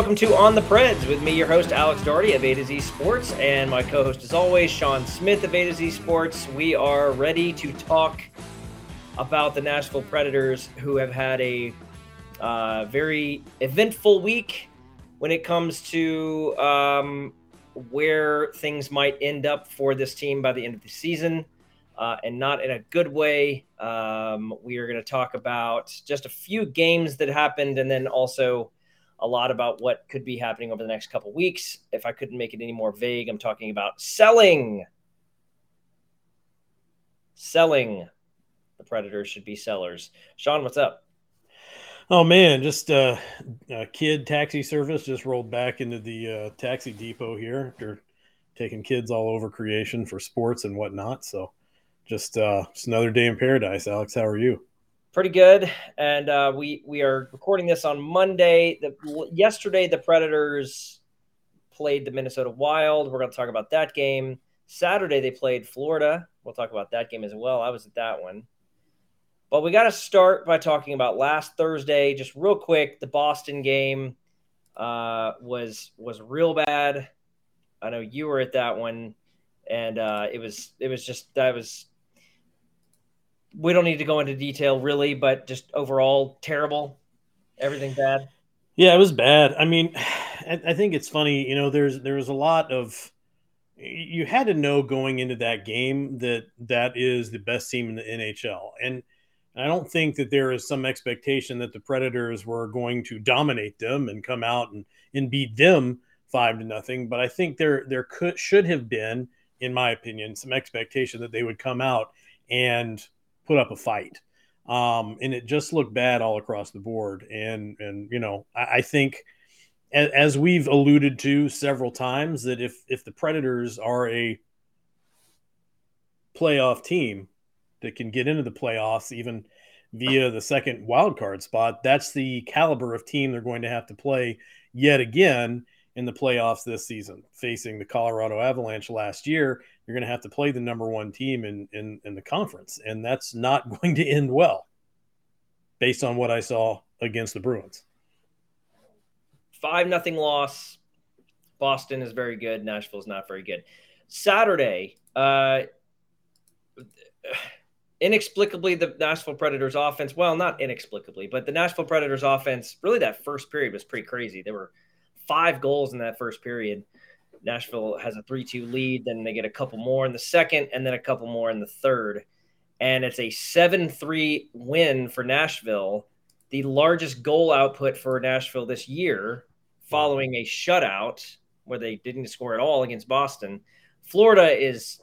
Welcome to On the Preds with me, your host Alex Doherty of A to Z Sports, and my co-host, as always, Shaun Smith of A to Z Sports. We are ready to talk about the Nashville Predators, who have had a uh, very eventful week when it comes to um, where things might end up for this team by the end of the season, uh, and not in a good way. Um, we are going to talk about just a few games that happened, and then also a lot about what could be happening over the next couple weeks. If I couldn't make it any more vague, I'm talking about selling. Selling. The Predators should be sellers. Shaun, what's up? Oh man, just uh, a kid taxi service just rolled back into the uh, taxi depot here. They're taking kids all over creation for sports and whatnot. So, just uh, just another day in paradise. Alex, how are you? Pretty good. And uh, we we are recording this on Monday. The, yesterday, the Predators played the Minnesota Wild. We're going to talk about that game. Saturday, they played Florida. We'll talk about that game as well. I was at that one. But we got to start by talking about last Thursday, just real quick. The Boston game uh, was was real bad. I know you were at that one, and uh, it was it was just that was we don't need to go into detail really, but just overall terrible, everything bad. Yeah, it was bad. I mean, I, think it's funny. You know, there's there was a lot of you had to know going into that game that that is the best team in the NHL, and I don't think that there is some expectation that the Predators were going to dominate them and come out and, and beat them five to nothing. But I think there there could should have been, in my opinion, some expectation that they would come out and put up a fight. Um, and it just looked bad all across the board. And and you know, I, I think as, as, we've alluded to several times, that if if the Predators are a playoff team that can get into the playoffs, even via the second wild card spot, that's the caliber of team they're going to have to play yet again in the playoffs this season, facing the Colorado Avalanche last year. You're going to have to play the number one team in, in, in the conference, and that's not going to end well based on what I saw against the Bruins. Five nothing loss. Boston is very good. Nashville is not very good. Saturday, uh, inexplicably, the Nashville Predators offense, well, not inexplicably, but the Nashville Predators offense, really that first period was pretty crazy. There were five goals in that first period. Nashville has a 3 2 lead. Then they get a couple more in the second, and then a couple more in the third. And it's a 7 3 win for Nashville, the largest goal output for Nashville this year, following a shutout where they didn't score at all against Boston. Florida is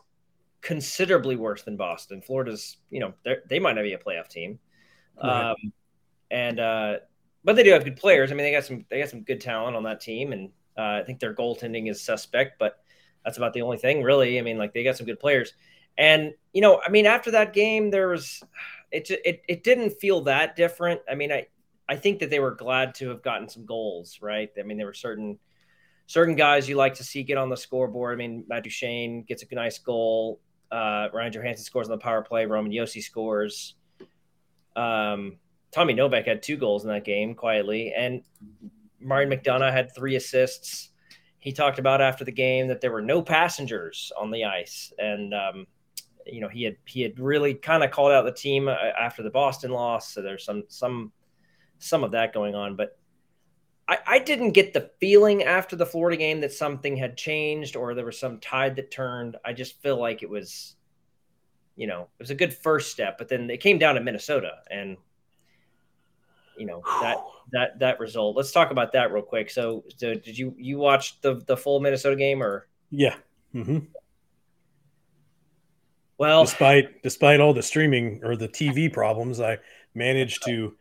considerably worse than Boston. Florida's, you know, they might not be a playoff team. Right. Um, and, uh, but they do have good players. I mean, they got some, they got some good talent on that team. And, uh, I think their goaltending is suspect, but that's about the only thing, really. I mean, like they got some good players, and you know, I mean, after that game, there was it it it didn't feel that different. I mean, I I think that they were glad to have gotten some goals, right? I mean, there were certain certain guys you like to see get on the scoreboard. I mean, Matt Duchene gets a nice goal. Uh, Ryan Johansen scores on the power play. Roman Josi scores. Um, Tommy Novak had two goals in that game quietly, and Martin McDonagh had three assists. He talked about after the game that there were no passengers on the ice, and um, you know he had he had really kind of called out the team uh, after the Boston loss. So there's some some some of that going on, but I, I didn't get the feeling after the Florida game that something had changed or there was some tide that turned. I just feel like it was, you know, it was a good first step, but then it came down to Minnesota and you know that that that result. Let's talk about that real quick. So, so did you you watch the the full Minnesota game or? Yeah, Mm-hmm. Well, despite despite all the streaming or the TV problems, I managed to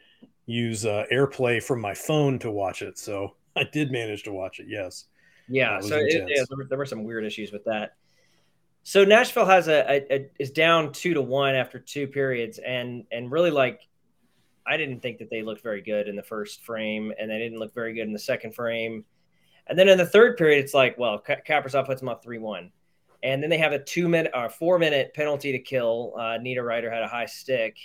use uh, AirPlay from my phone to watch it. So I did manage to watch it. Yes. Yeah. So it, yeah, there, were, there, were, some weird issues with that. So Nashville has a, a, a, is down two to one after two periods, and and really like, I didn't think that they looked very good in the first frame, and they didn't look very good in the second frame, and then in the third period, it's like, well, Kaprizov puts them up three one, and then they have a two minute or four minute penalty to kill. Uh, Niederreiter had a high stick,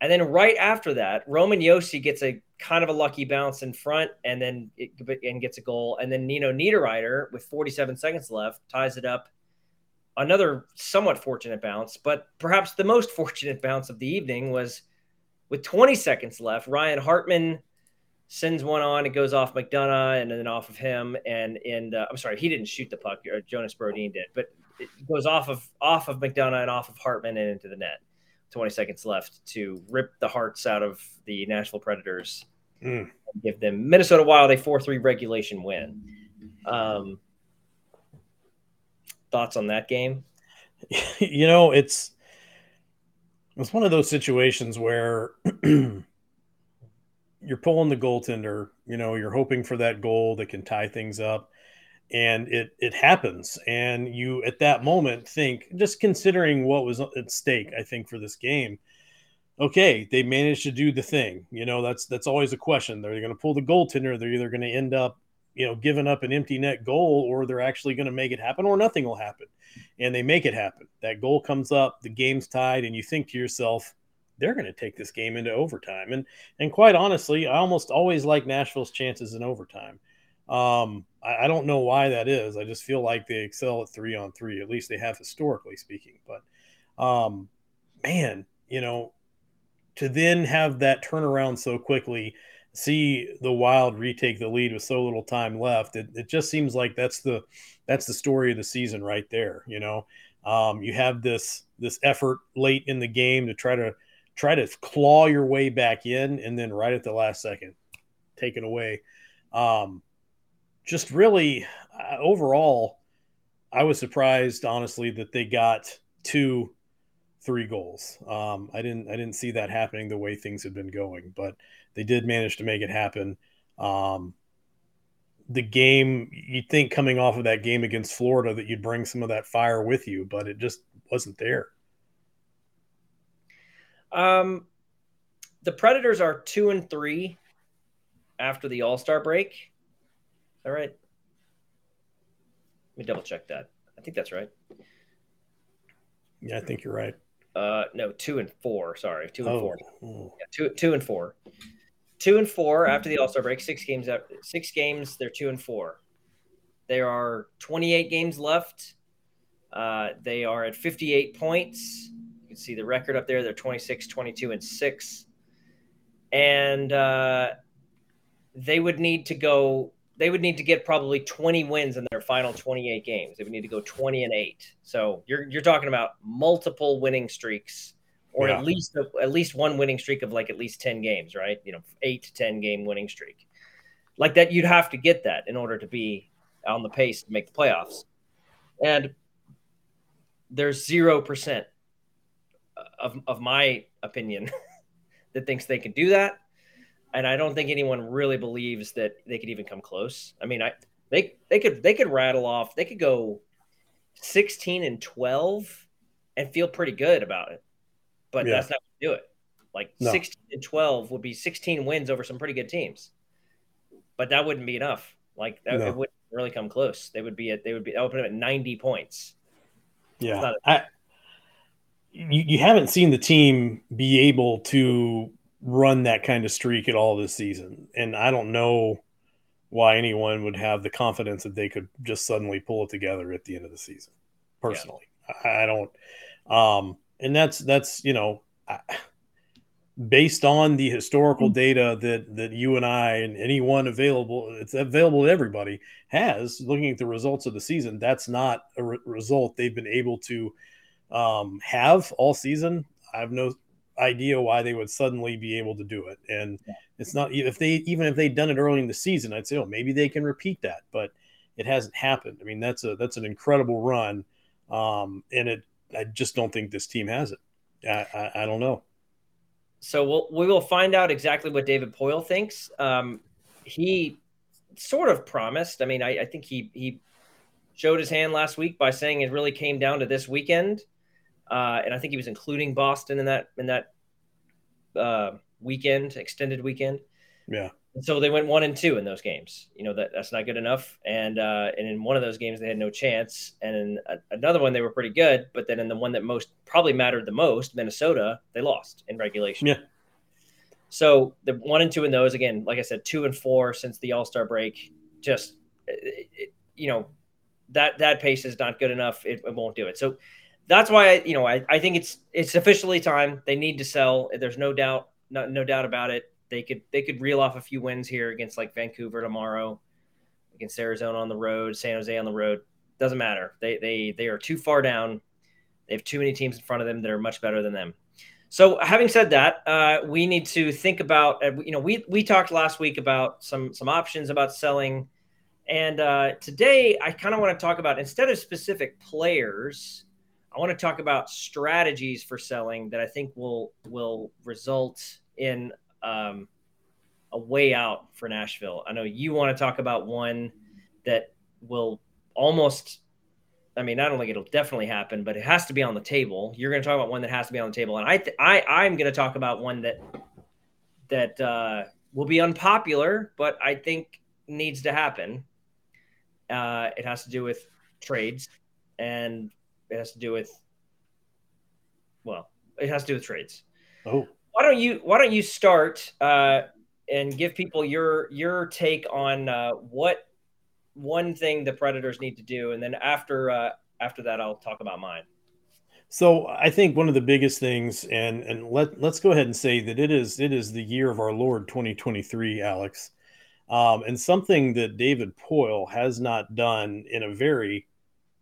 and then right after that, Roman Josi gets a kind of a lucky bounce in front and then it, and gets a goal. And then Nino Niederreiter, with 47 seconds left, ties it up. Another somewhat fortunate bounce, but perhaps the most fortunate bounce of the evening was with 20 seconds left. Ryan Hartman sends one on. It goes off McDonagh and then off of him. And and uh, I'm sorry, he didn't shoot the puck. Or Jonas Brodin did, but it goes off of off of McDonagh and off of Hartman and into the net. 20 seconds left to rip the hearts out of the Nashville Predators mm. give them Minnesota Wild a 4 3 regulation win. Um, thoughts on that game? You know, it's it's one of those situations where you're pulling the goaltender, you know, you're hoping for that goal that can tie things up and it it happens. And you at that moment think just considering what was at stake i think for this game okay they managed to do the thing. You know that's that's always a question. They're going to pull the goaltender they're either going to end up you know giving up an empty net goal or they're actually going to make it happen or nothing will happen and they make it happen that goal comes up the game's tied and you think to yourself they're going to take this game into overtime and and quite honestly i almost always like nashville's chances in overtime um, I, I, don't know why that is. I just feel like they excel at three on three. At least they have historically speaking. But um, man, you know, to then have that turnaround so quickly, see the Wild retake the lead with so little time left, it, it just seems like that's the that's the story of the season right there. You know, um, you have this this effort late in the game to try to try to claw your way back in, and then right at the last second, take it away. Um, just really uh, overall, I was surprised honestly that they got two, three goals. Um, I didn't I didn't see that happening the way things had been going, but they did manage to make it happen. Um, the game you'd think coming off of that game against Florida that you'd bring some of that fire with you, but it just wasn't there. Um, the Predators are two and three after the All Star break. All right. Let me double check that. I think that's right. Yeah, I think you're right. Uh, no, two and four. Sorry, two and oh. four. Yeah, two, two and four. Two and four after the All Star break. Six games. After, six games. They're two and four. There are 28 games left. Uh, they are at 58 points. You can see the record up there. They're 26, 22, and six. And uh, they would need to go they would need to get probably 20 wins in their final 28 games. They would need to go 20 and 8. So you're you're talking about multiple winning streaks or yeah. at least at least one winning streak of like at least 10 games, right? You know, 8 to 10 game winning streak. Like that you'd have to get that in order to be on the pace to make the playoffs. And there's 0% of of my opinion that thinks they can do that and I don't think anyone really believes that they could even come close. I mean, I they they could they could rattle off. They could go sixteen and twelve and feel pretty good about it, but yeah. that's not going to do it. Like no. sixteen and twelve would be sixteen wins over some pretty good teams, but that wouldn't be enough. Like that no. it wouldn't really come close. They would be at they would be that would put them at ninety points. Yeah, a, I, you, you haven't seen the team be able to run that kind of streak at all this season. And I don't know why anyone would have the confidence that they could just suddenly pull it together at the end of the season. Personally, yeah. I, don't. Um, and that's that's you know, I, based on the historical data that that you and I and anyone available, it's available to everybody has. Looking at the results of the season, that's not a re- result they've been able to um, have all season. I have no idea why they would suddenly be able to do it. And yeah. it's not if they even if they'd done it early in the season, I'd say, oh, maybe they can repeat that. But it hasn't happened. I mean, that's a that's an incredible run, um, and it I just don't think this team has it. I, I, I don't know. So we'll we will find out exactly what David Poile thinks. Um, he sort of promised. I mean, I, I think he he showed his hand last week by saying it really came down to this weekend, uh, and I think he was including Boston in that in that uh, weekend, extended weekend. Yeah. And so they went one and two in those games. You know that that's not good enough. And uh, and in one of those games they had no chance, and in a, another one they were pretty good. But then in the one that most probably mattered the most, Minnesota, they lost in regulation. Yeah. So the one and two in those again, like I said, two and four since the All Star break. Just it, you know that that pace is not good enough. It, it won't do it. So that's why I, you know I, I think it's it's officially time. They need to sell. There's no doubt, no, no doubt about it. They could they could reel off a few wins here against like Vancouver tomorrow, against Arizona on the road, San Jose on the road. Doesn't matter. They they they are too far down. They have too many teams in front of them that are much better than them. So, having said that, uh, we need to think about. Uh, you know, we we talked last week about some some options about selling, and uh, today I kind of want to talk about instead of specific players, I want to talk about strategies for selling that I think will will result in um, a way out for Nashville. I know you want to talk about one that will almost I mean, don't think it'll definitely happen, but it has to be on the table. You're going to talk about one that has to be on the table, and I, th- I, I'm going to talk about one that that uh, will be unpopular, but I think needs to happen. Uh, it has to do with trades, and it has to do with, well, it has to do with trades. Oh, why don't you Why don't you start uh, and give people your your take on uh, what one thing the Predators need to do, and then after uh, after that, I'll talk about mine. So I think one of the biggest things, and and let let's go ahead and say that it is it is the year of our Lord 2023, Alex, um, and something that David Poile has not done in a very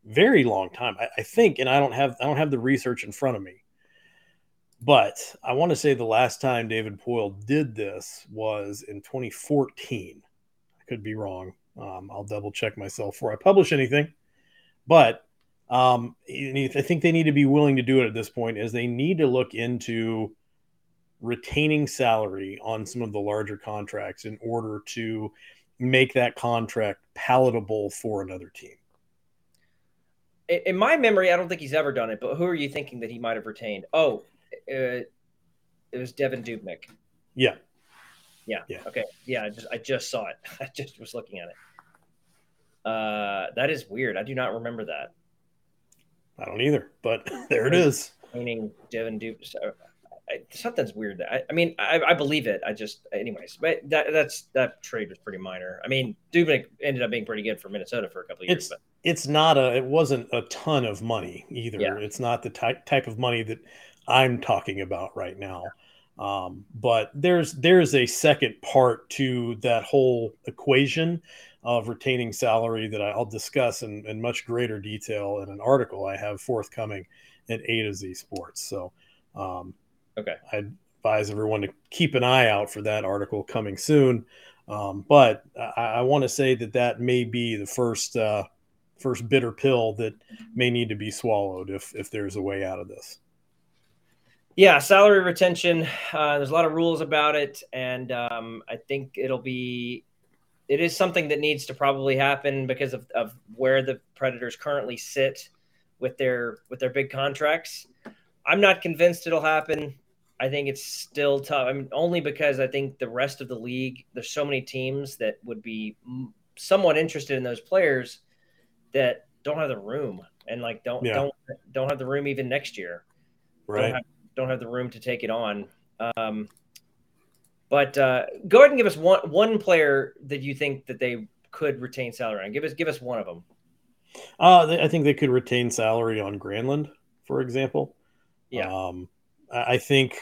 very long time. I, I think, and I don't have I don't have the research in front of me, but I want to say the last time David Poile did this was in 2014. I could be wrong. Um, I'll double check myself before I publish anything. But um, I think they need to be willing to do it at this point, Is they need to look into retaining salary on some of the larger contracts in order to make that contract palatable for another team. In my memory, I don't think he's ever done it. But who are you thinking that he might have retained? Oh, uh, it was Devan Dubnyk. Yeah. Yeah. Yeah. Okay. Yeah. I just I just saw it. I just was looking at it. Uh, that is weird. I do not remember that. I don't either, but there it is. Meaning Devin Duke. I, something's weird. I, I mean, I, I, believe it. I just, anyways, but that that's that trade was pretty minor. I mean, Dubnyk ended up being pretty good for Minnesota for a couple of years. It's but. It's not a. It wasn't a ton of money either. Yeah. It's not the type type of money that I'm talking about right now. Um, but there's there's a second part to that whole equation of retaining salary that I'll discuss in, in much greater detail in an article I have forthcoming at A to Z Sports. So, um, okay, I advise everyone to keep an eye out for that article coming soon. Um, but I, I want to say that that may be the first uh, first bitter pill that may need to be swallowed if if there's a way out of this. Yeah, salary retention. Uh, there's a lot of rules about it, and um, I think it'll be it is something that needs to probably happen because of, of where the Predators currently sit with their with their big contracts. I'm not convinced it'll happen. I think it's still tough. I mean, only because I think the rest of the league, there's so many teams that would be somewhat interested in those players that don't have the room and like don't yeah. don't don't have the room even next year. Right. Don't have, don't have the room to take it on. Um, but uh, go ahead and give us one one player that you think that they could retain salary on. Give us give us one of them. Uh, I think they could retain salary on Granlund, for example. Yeah. Um, I think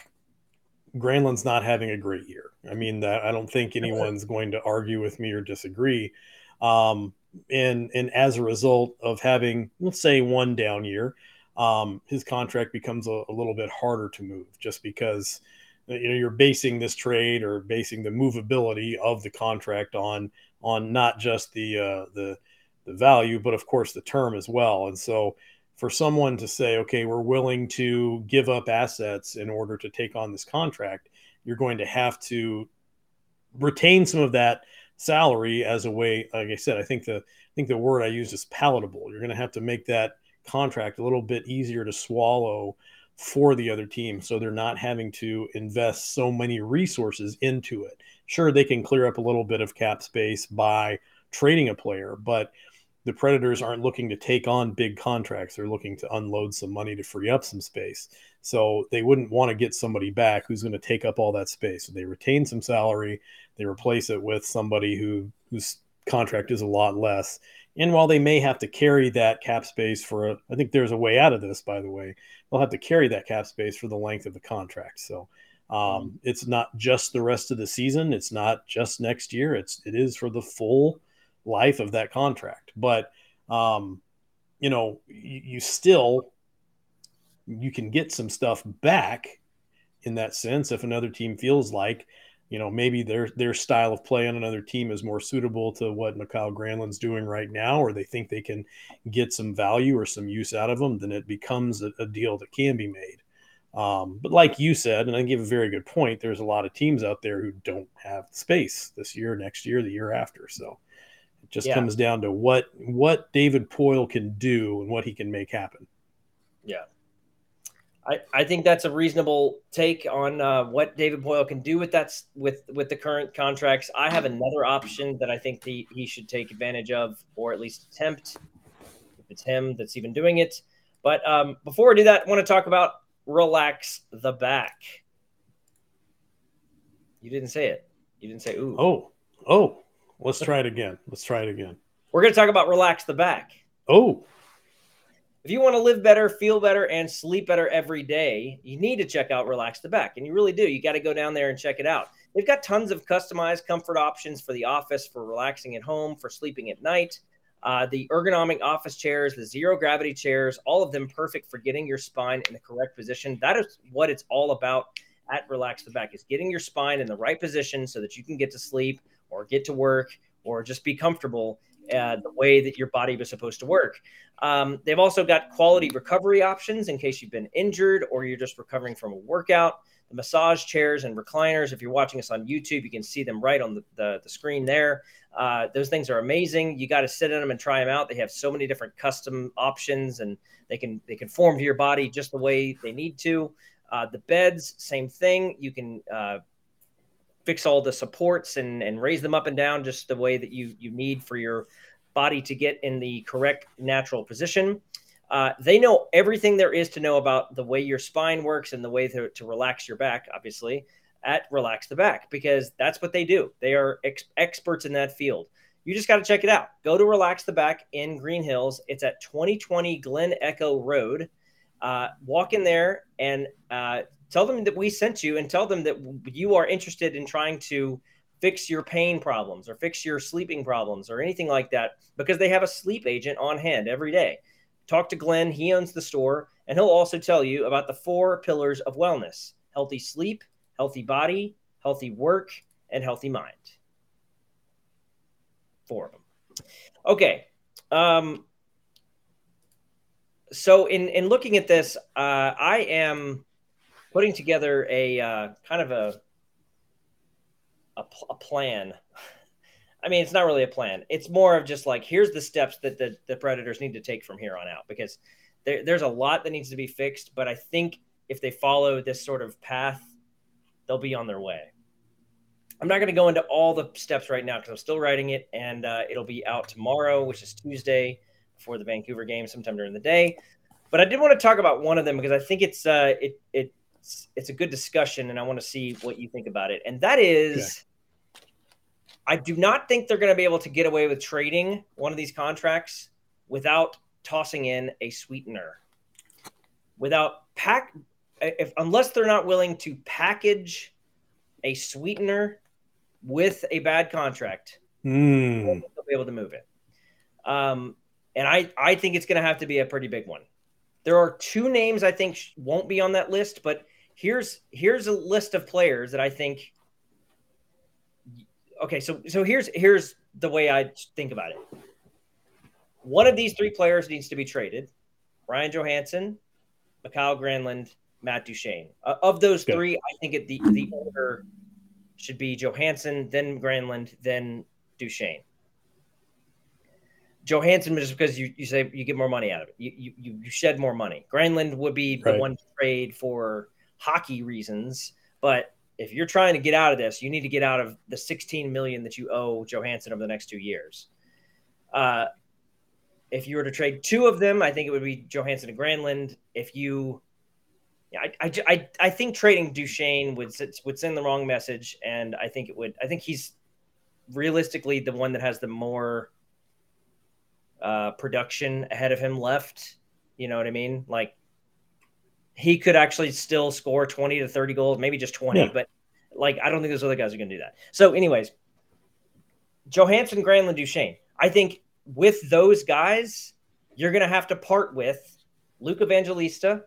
Granlund's not having a great year. I mean, that I don't think anyone's going to argue with me or disagree. Um, and and as a result of having, let's say, one down year, um, his contract becomes a, a little bit harder to move, just because you know you're basing this trade or basing the movability of the contract on on not just the uh, the the value, but of course the term as well. And so for someone to say, okay, we're willing to give up assets in order to take on this contract, you're going to have to retain some of that salary as a way. Like I said, I think the I think the word I used is palatable. You're going to have to make that contract a little bit easier to swallow for the other team, so they're not having to invest so many resources into it. Sure, they can clear up a little bit of cap space by trading a player, but the Predators aren't looking to take on big contracts. They're looking to unload some money to free up some space. So they wouldn't want to get somebody back who's going to take up all that space. So they retain some salary, they replace it with somebody who whose contract is a lot less. And while they may have to carry that cap space for a, I think there's a way out of this, by the way, they'll have to carry that cap space for the length of the contract. So um, mm-hmm. it's not just the rest of the season. It's not just next year. It's it is for the full life of that contract. But um, you know, you, you still you can get some stuff back in that sense if another team feels like you know maybe their their style of play on another team is more suitable to what Mikael Granlund's doing right now, or they think they can get some value or some use out of them, then it becomes a, a deal that can be made. Um, but like you said, and I give a very good point, there's a lot of teams out there who don't have space this year, next year, the year after. So it just yeah. comes down to what what David Poile can do and what he can make happen. Yeah. I, I think that's a reasonable take on uh, what David Poile can do with that with with the current contracts. I have another option that I think he, he should take advantage of, or at least attempt. If it's him that's even doing it, but um, before I do that, I want to talk about relax the back. You didn't say it. You didn't say ooh. Oh, oh. Let's try it again. Let's try it again. We're going to talk about relax the back. Oh. If you want to live better, feel better, and sleep better every day, you need to check out Relax the Back. And you really do. You got to go down there and check it out. They've got tons of customized comfort options for the office, for relaxing at home, for sleeping at night. Uh, the ergonomic office chairs, the zero gravity chairs, all of them perfect for getting your spine in the correct position. That is what it's all about at Relax the Back is getting your spine in the right position so that you can get to sleep or get to work or just be comfortable uh, the way that your body was supposed to work. Um, they've also got quality recovery options in case you've been injured or you're just recovering from a workout. The massage chairs and recliners, if you're watching us on YouTube, you can see them right on the, the, the screen there. Uh, those things are amazing. You got to sit in them and try them out. They have so many different custom options and they can they can form to your body just the way they need to. Uh, the beds, same thing. You can uh, fix all the supports and, and raise them up and down just the way that you you need for your body to get in the correct natural position. Uh, they know everything there is to know about the way your spine works and the way to, to relax your back, obviously, at Relax the Back, because that's what they do. They are ex- experts in that field. You just got to check it out. Go to Relax the Back in Green Hills. It's at 2020 Glen Echo Road. Uh, walk in there and uh, tell them that we sent you and tell them that you are interested in trying to fix your pain problems or fix your sleeping problems or anything like that because they have a sleep agent on hand every day. Talk to Glenn, he owns the store, and he'll also tell you about the four pillars of wellness healthy sleep, healthy body, healthy work, and healthy mind. Four of them. Okay. Um, so in in looking at this, uh, I am putting together a uh, kind of a, a, a plan. I mean, it's not really a plan. It's more of just like here's the steps that the, the predators need to take from here on out because there, there's a lot that needs to be fixed. But I think if they follow this sort of path, they'll be on their way. I'm not going to go into all the steps right now because I'm still writing it, and uh, it'll be out tomorrow, which is Tuesday before the Vancouver game, sometime during the day. But I did want to talk about one of them because I think it's uh, it it it's, a good discussion, and I want to see what you think about it. And that is, I do not think they're going to be able to get away with trading one of these contracts without tossing in a sweetener, without pack, if unless they're not willing to package a sweetener with a bad contract, mm. they'll be able to move it. Um, and I, I think it's going to have to be a pretty big one. There are two names I think won't be on that list, but here's here's a list of players that I think. Okay, so so here's here's the way I think about it. one of these three players needs to be traded: Ryan Johansen, Mikael Granlund, Matt Duchene. Uh, of those Good. three, I think it, the the order should be Johansen, then Granlund, then Duchene. Johansen just because you, you say you get more money out of it. You, you you shed more money. Granlund would be the right. one to trade for hockey reasons, but if you're trying to get out of this, you need to get out of the 16 million that you owe Johansen over the next two years. Uh, if you were to trade two of them, I think it would be Johansen and Granlund. If you, yeah, I, I, I, I think trading Duchene would would send the wrong message, and I think it would. I think he's realistically the one that has the more uh, production ahead of him left. You know what I mean? Like he could actually still score 20 to 30 goals, maybe just 20, yeah. but like I don't think those other guys are going to do that. So, anyways, Johansen, Granlund, Duchene. I think with those guys, you're going to have to part with Luke Evangelista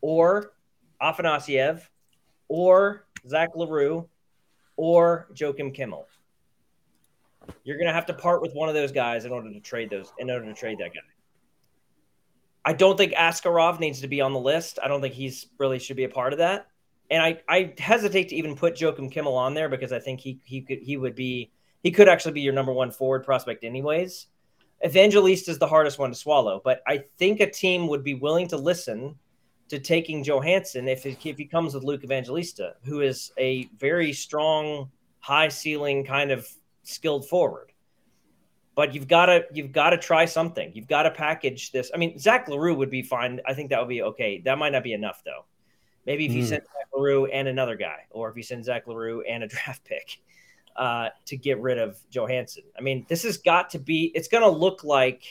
or Afanasyev or Zach L'Heureux or Joakim Kemell. You're going to have to part with one of those guys in order to trade those in order to trade that guy. I don't think Askarov needs to be on the list. I don't think he's really should be a part of that. And I, I hesitate to even put Joakim Kemell on there because I think he he could he would be he could actually be your number one forward prospect anyways. Evangelista is the hardest one to swallow, but I think a team would be willing to listen to taking Johansen if, if he comes with Luke Evangelista, who is a very strong, high ceiling kind of skilled forward. But you've got to you've got to try something. You've got to package this. I mean, Zach L'Heureux would be fine. I think that would be okay. That might not be enough though. Maybe if you mm. send Zach L'Heureux and another guy, or if you send Zach L'Heureux and a draft pick uh, to get rid of Johansen. I mean, this has got to be. It's going to look like.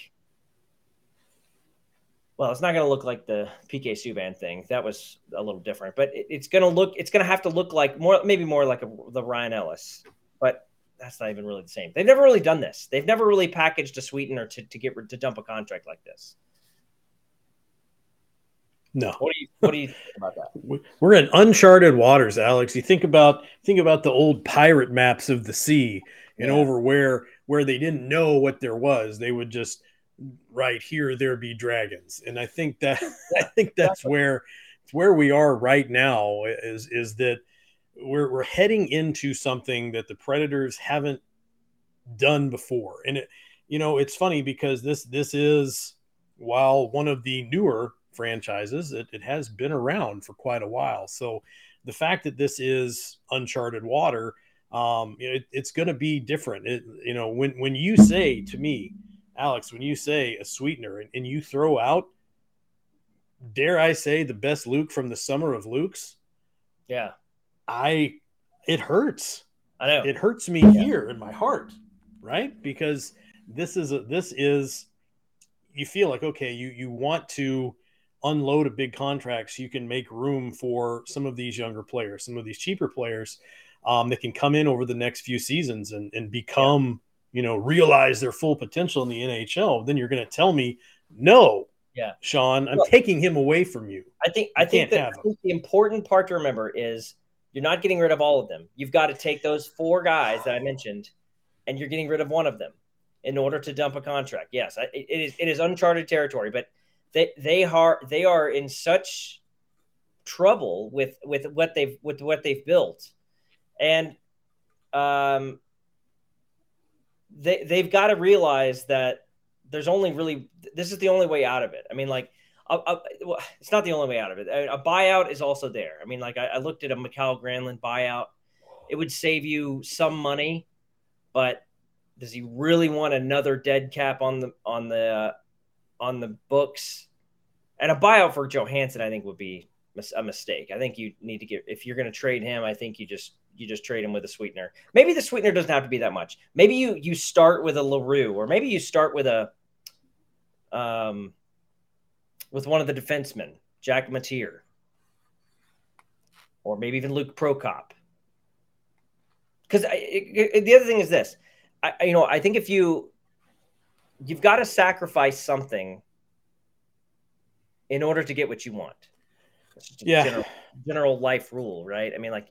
Well, it's not going to look like the PK Subban thing. That was a little different, but it, it's going to look. It's going to have to look like more, maybe more like a, the Ryan Ellis. But that's not even really the same. They've never really done this. They've never really packaged a sweetener to, to get to dump a contract like this. No. What do you What do you think about that? We're in uncharted waters, Alex. You think about think about the old pirate maps of the sea, and yeah. over where where they didn't know what there was, they would just right here there be dragons, and I think that I think that's where where we are right now is is that we're we're heading into something that the Predators haven't done before, and it you know it's funny because this this is while one of the newer franchises, it, it has been around for quite a while. So the fact that this is uncharted water, um, you know, it, it's going to be different. It, you know, when when you say to me, Alex, when you say a sweetener and, and you throw out, dare I say, the best Luke from the summer of Luke's, yeah, I it hurts. I know it hurts me yeah. here in my heart, right? Because this is a, this is you feel like okay, you you want to unload a big contract so you can make room for some of these younger players, some of these cheaper players um, that can come in over the next few seasons and, and become, yeah. you know, realize their full potential in the NHL. Then you're going to tell me, no, yeah, Shaun, I'm well, taking him away from you. I think I think that I think the important part to remember is you're not getting rid of all of them. You've got to take those four guys that I mentioned, and you're getting rid of one of them in order to dump a contract. Yes, it is it is uncharted territory, but they they are they are in such trouble with with what they've with what they've built, and um, they they've got to realize that there's only really this is the only way out of it. I mean, like. A, a, well, it's not the only way out of it. A, buyout is also there. I mean, like I, I looked at a Mikael Granlund buyout. It would save you some money, but does he really want another dead cap on the on the uh, on the books. And a buyout for Johansen, I think, would be a mistake. I think you need to get if you're going to trade him. I think you just you just trade him with a sweetener. Maybe the sweetener doesn't have to be that much. Maybe you you start with a L'Heureux, or maybe you start with a um with one of the defensemen, Jack Mateer, or maybe even Luke Prokop. Because the other thing is this, I, you know, I think if you you've got to sacrifice something in order to get what you want. yeah. General, general life rule, right? I mean, like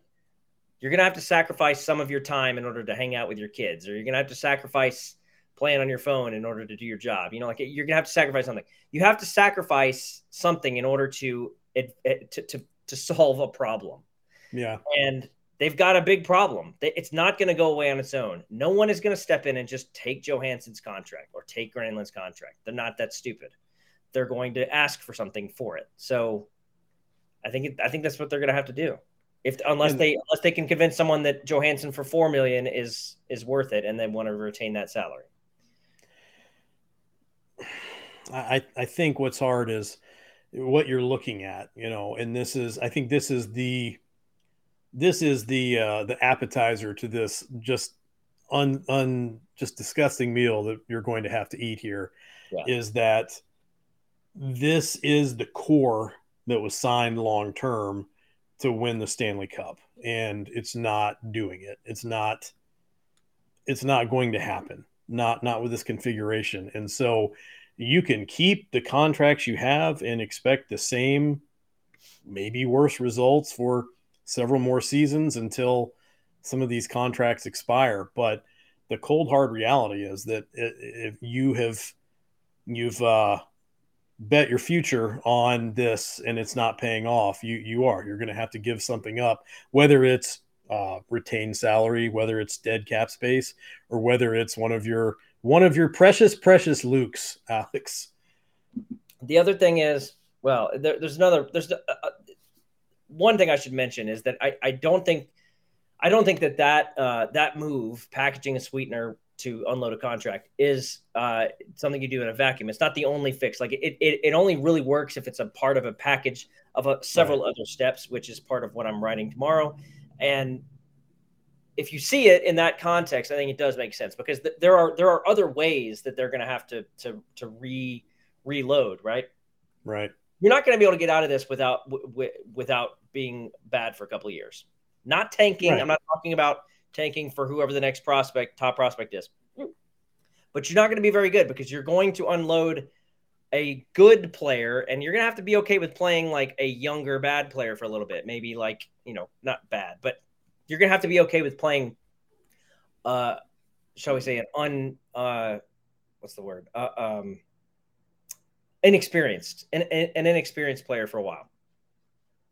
you're gonna have to sacrifice some of your time in order to hang out with your kids, or you're gonna have to sacrifice playing on your phone in order to do your job. You know, like you're gonna have to sacrifice something. You have to sacrifice something in order to to to, to solve a problem. Yeah, and they've got a big problem. It's not going to go away on its own. No one is going to step in and just take Johansen's contract or take Granlund's contract. They're not that stupid. They're going to ask for something for it. So I think I think that's what they're going to have to do. If unless they unless they can convince someone that Johansen for four million is is worth it, and they want to retain that salary. I I think what's hard is what you're looking at, you know, and this is I think this is the this is the uh, the appetizer to this just un, un just disgusting meal that you're going to have to eat here. Yeah. Is that this is the core that was signed long term to win the Stanley Cup and it's not doing it. It's not it's not going to happen. Not not with this configuration. And so you can keep the contracts you have and expect the same maybe worse results for several more seasons until some of these contracts expire. But the cold hard reality is that if you have you've uh, bet your future on this and it's not paying off, you you are you're going to have to give something up, whether it's uh, retained salary, whether it's dead cap space, or whether it's one of your one of your precious precious Lukes, Alex. The other thing is, well, there, there's another. There's uh, uh one thing I should mention is that I, I don't think I don't think that that uh, that move packaging a sweetener to unload a contract is uh, something you do in a vacuum. It's not the only fix. Like it, it, it only really works if it's a part of a package of a, several right. other steps, which is part of what I'm writing tomorrow. And if you see it in that context, I think it does make sense because th- there are there are other ways that they're going to have to to to re reload, right? Right you're not going to be able to get out of this without w- without being bad for a couple of years. Not tanking. Right. I'm not talking about tanking for whoever the next prospect, top prospect is. But you're not going to be very good because you're going to unload a good player and you're going to have to be okay with playing like a younger bad player for a little bit. Maybe like, you know, not bad, but you're to have to be okay with playing uh shall we say an un uh what's the word? Uh, um inexperienced, an, an inexperienced player for a while.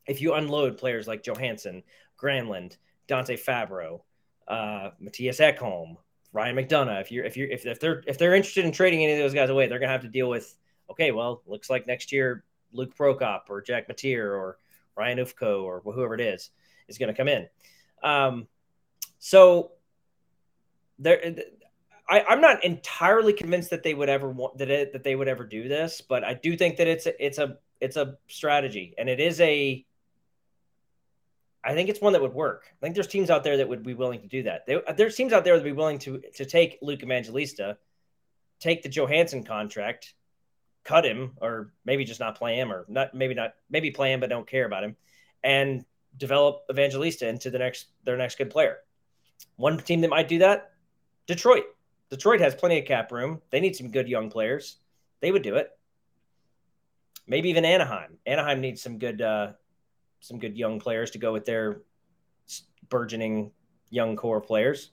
If you unload players like Johansen, Granlund, Dante Fabbro uh, Mattias Ekholm, Ryan McDonagh if you're if you're if, if they're if they're interested in trading any of those guys away, they're gonna have to deal with okay, well, looks like next year Luke Prokop or Jack Mateer or Ryan Ufko or whoever it is is to come in. Um, so there, I, am not entirely convinced that they would ever want that it, that they would ever do this, but I do think that it's a, it's a it's a strategy, and it is a. I think it's one that would work. I think there's teams out there that would be willing to do that. They, there's teams out there that would be willing to to take Luke Evangelista, take the Johansen contract, cut him, or maybe just not play him, or not maybe not maybe play him but don't care about him, and develop Evangelista into the next their next good player. One team that might do that, Detroit. Detroit has plenty of cap room. They need some good young players. They would do it. Maybe even Anaheim. Anaheim needs some good, uh, some good young players to go with their burgeoning young core players.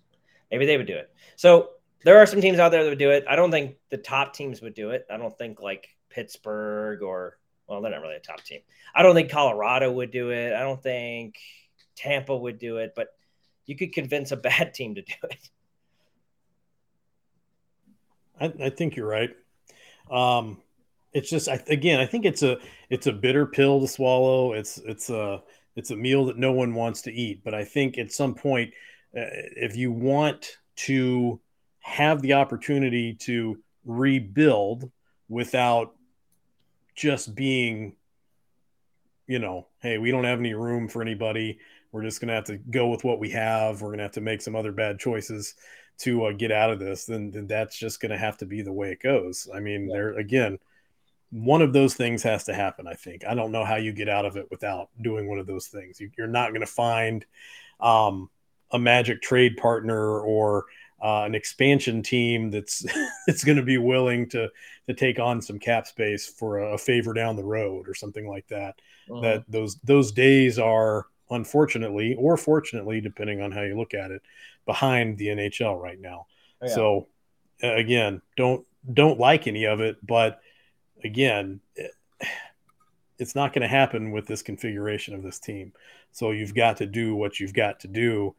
Maybe they would do it. So there are some teams out there that would do it. I don't think the top teams would do it. I don't think like Pittsburgh or well, they're not really a top team. I don't think Colorado would do it. I don't think Tampa would do it, but you could convince a bad team to do it. I, I think you're right. Um, it's just I, again, I think it's a it's a bitter pill to swallow. It's it's a it's a meal that no one wants to eat. But I think at some point, uh, if you want to have the opportunity to rebuild without just being, you know, hey, we don't have any room for anybody. We're just going to have to go with what we have. We're going to have to make some other bad choices to uh, get out of this, then, then that's just going to have to be the way it goes. I mean, yeah. there again, one of those things has to happen. I think. I don't know how you get out of it without doing one of those things. You, are not going to find um, a magic trade partner or uh, an expansion team that's that's going to be willing to to take on some cap space for a, a favor down the road or something like that. Uh-huh. That those those days are unfortunately or fortunately, depending on how you look at it, behind the NHL right now. Oh, yeah. So again, don't don't like any of it, but again, it's not going to happen with this configuration of this team. So you've got to do what you've got to do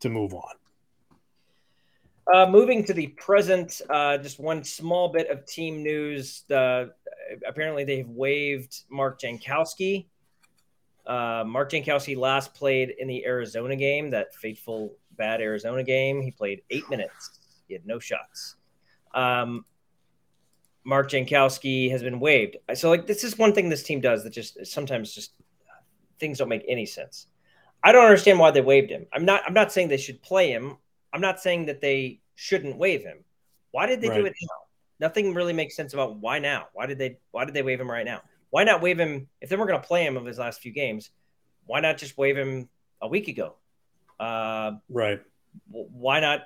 to move on. Uh, moving to the present, uh, just one small bit of team news. Uh, apparently, they've waived Mark Jankowski. Uh, Mark Jankowski last played in the Arizona game, that fateful bad Arizona game. He played eight minutes. He had no shots. Um, Mark Jankowski has been waived. So, like, this is one thing this team does that just sometimes just things don't make any sense. I don't understand why they waived him. I'm not. I'm not saying they should play him. I'm not saying that they shouldn't waive him. Why did they right. do it now? Nothing really makes sense about why now. Why did they? Why did they waive him right now? Why not waive him if they weren't going to play him of his last few games? Why not just waive him a week ago? Uh, right. Why not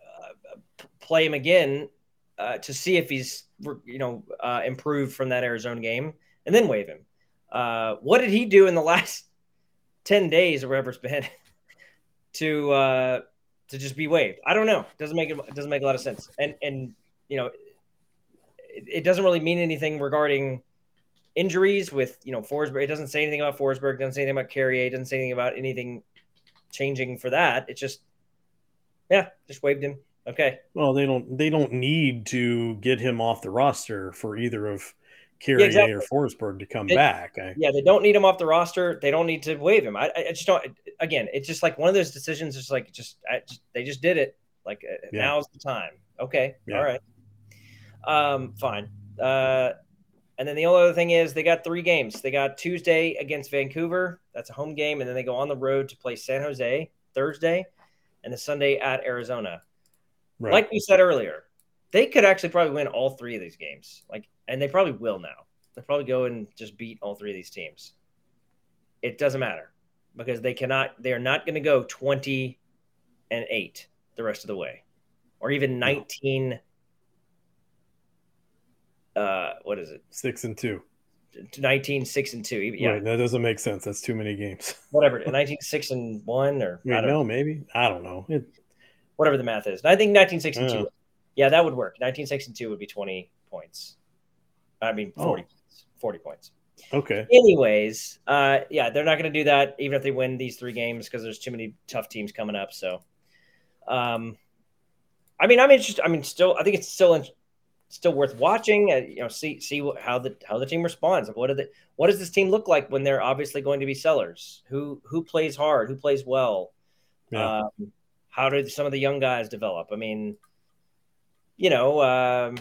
uh, play him again uh, to see if he's you know uh, improved from that Arizona game and then waive him? Uh, what did he do in the last ten days or whatever it's been to uh, to just be waived. I don't know. Doesn't make it doesn't make a lot of sense. And and you know, it, it doesn't really mean anything regarding injuries with you know Forsberg. It doesn't say anything about Forsberg. Doesn't say anything about Carrier. Doesn't say anything about anything changing for that. It's just yeah, just waived him. Okay. Well, they don't they don't need to get him off the roster for either of Carrier yeah, exactly. or Forsberg to come they, back. I, yeah, they don't need him off the roster. They don't need to waive him. I, I just don't. Again, it's just like one of those decisions. It's like just, just they just did it. Like uh, yeah. now's the time. Okay, yeah. all right, um, fine. Uh, and then the only other thing is they got three games. They got Tuesday against Vancouver. That's a home game, and then they go on the road to play San Jose Thursday, and the Sunday at Arizona. Right. Like we said earlier, they could actually probably win all three of these games. Like and they probably will now. They'll probably go and just beat all three of these teams. It doesn't matter because they cannot. They are not going to go twenty and eight the rest of the way, or even nineteen. Uh, what is it? Six and two. 19 6 and 2 yeah right, that doesn't make sense that's too many games whatever 19 6 and 1 or Wait, no know. maybe i don't know it... whatever the math is i think 19 6 and 2 yeah that would work 19 6 and 2 would be 20 points I mean, 40, oh. 40 points. Okay. Anyways, uh, yeah, they're not going to do that even if they win these three games because there's too many tough teams coming up. So, um, I mean, I'm interested. I mean, still, I think it's still in, still worth watching. Uh, you know, see see how the how the team responds. What are the what does this team look like when they're obviously going to be sellers? Who who plays hard? Who plays well? Yeah. Um, how do some of the young guys develop? I mean, you know. Um,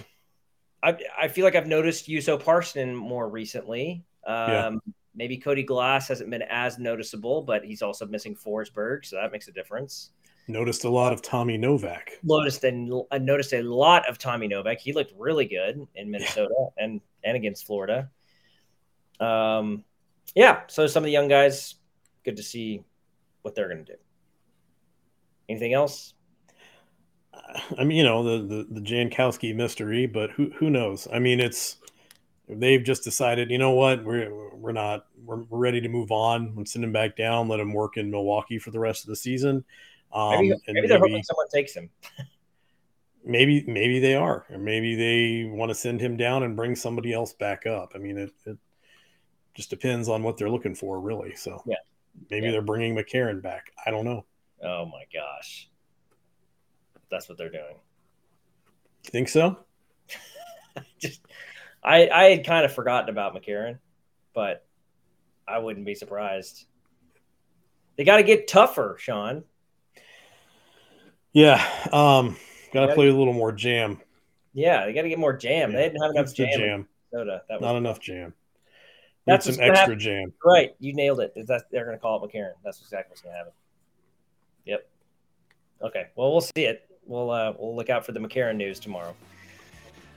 I, I feel like I've noticed Juuso Parssinen more recently. Um, yeah. Maybe Cody Glass hasn't been as noticeable, but he's also missing Forsberg, so that makes a difference. Noticed a lot of Tommy Novak. Noticed and I noticed a lot of Tommy Novak. He looked really good in Minnesota yeah. and and against Florida. Um, yeah. So some of the young guys, good to see what they're going to do. Anything else? I mean, you know, the the, the Jankowski mystery, but who who knows? I mean, it's they've just decided, you know what, we're we're not we're, we're ready to move on and send him back down, let him work in Milwaukee for the rest of the season. Um, maybe, maybe they're maybe, hoping someone takes him. maybe maybe they are, or maybe they want to send him down and bring somebody else back up. I mean, it, it just depends on what they're looking for, really. So yeah, maybe yeah. they're bringing McCarron back. I don't know. Oh my gosh that's what they're doing. You think so? Just, I I had kind of forgotten about McCarron, but I wouldn't be surprised. They got to get tougher, Shaun. Yeah, um, got to play a little more jam. Yeah, they got to get more jam. Yeah. They didn't have enough jam. jam. Soda. That was Not enough jam. That's some extra happen. jam. Right, you nailed it. That, they're going to call it McCarron. That's exactly what's going to happen. Yep. Okay. Well, we'll see it we'll uh, we'll look out for the McCarron news tomorrow.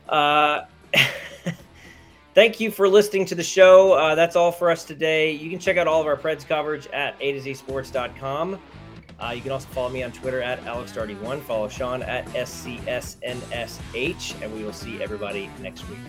Uh, thank you for listening to the show. Uh, that's all for us today. You can check out all of our Preds coverage at a to z sports.com. Uh, you can also follow me on Twitter at AlexDarty1. Follow Shaun at SCSNSH, and we will see everybody next week.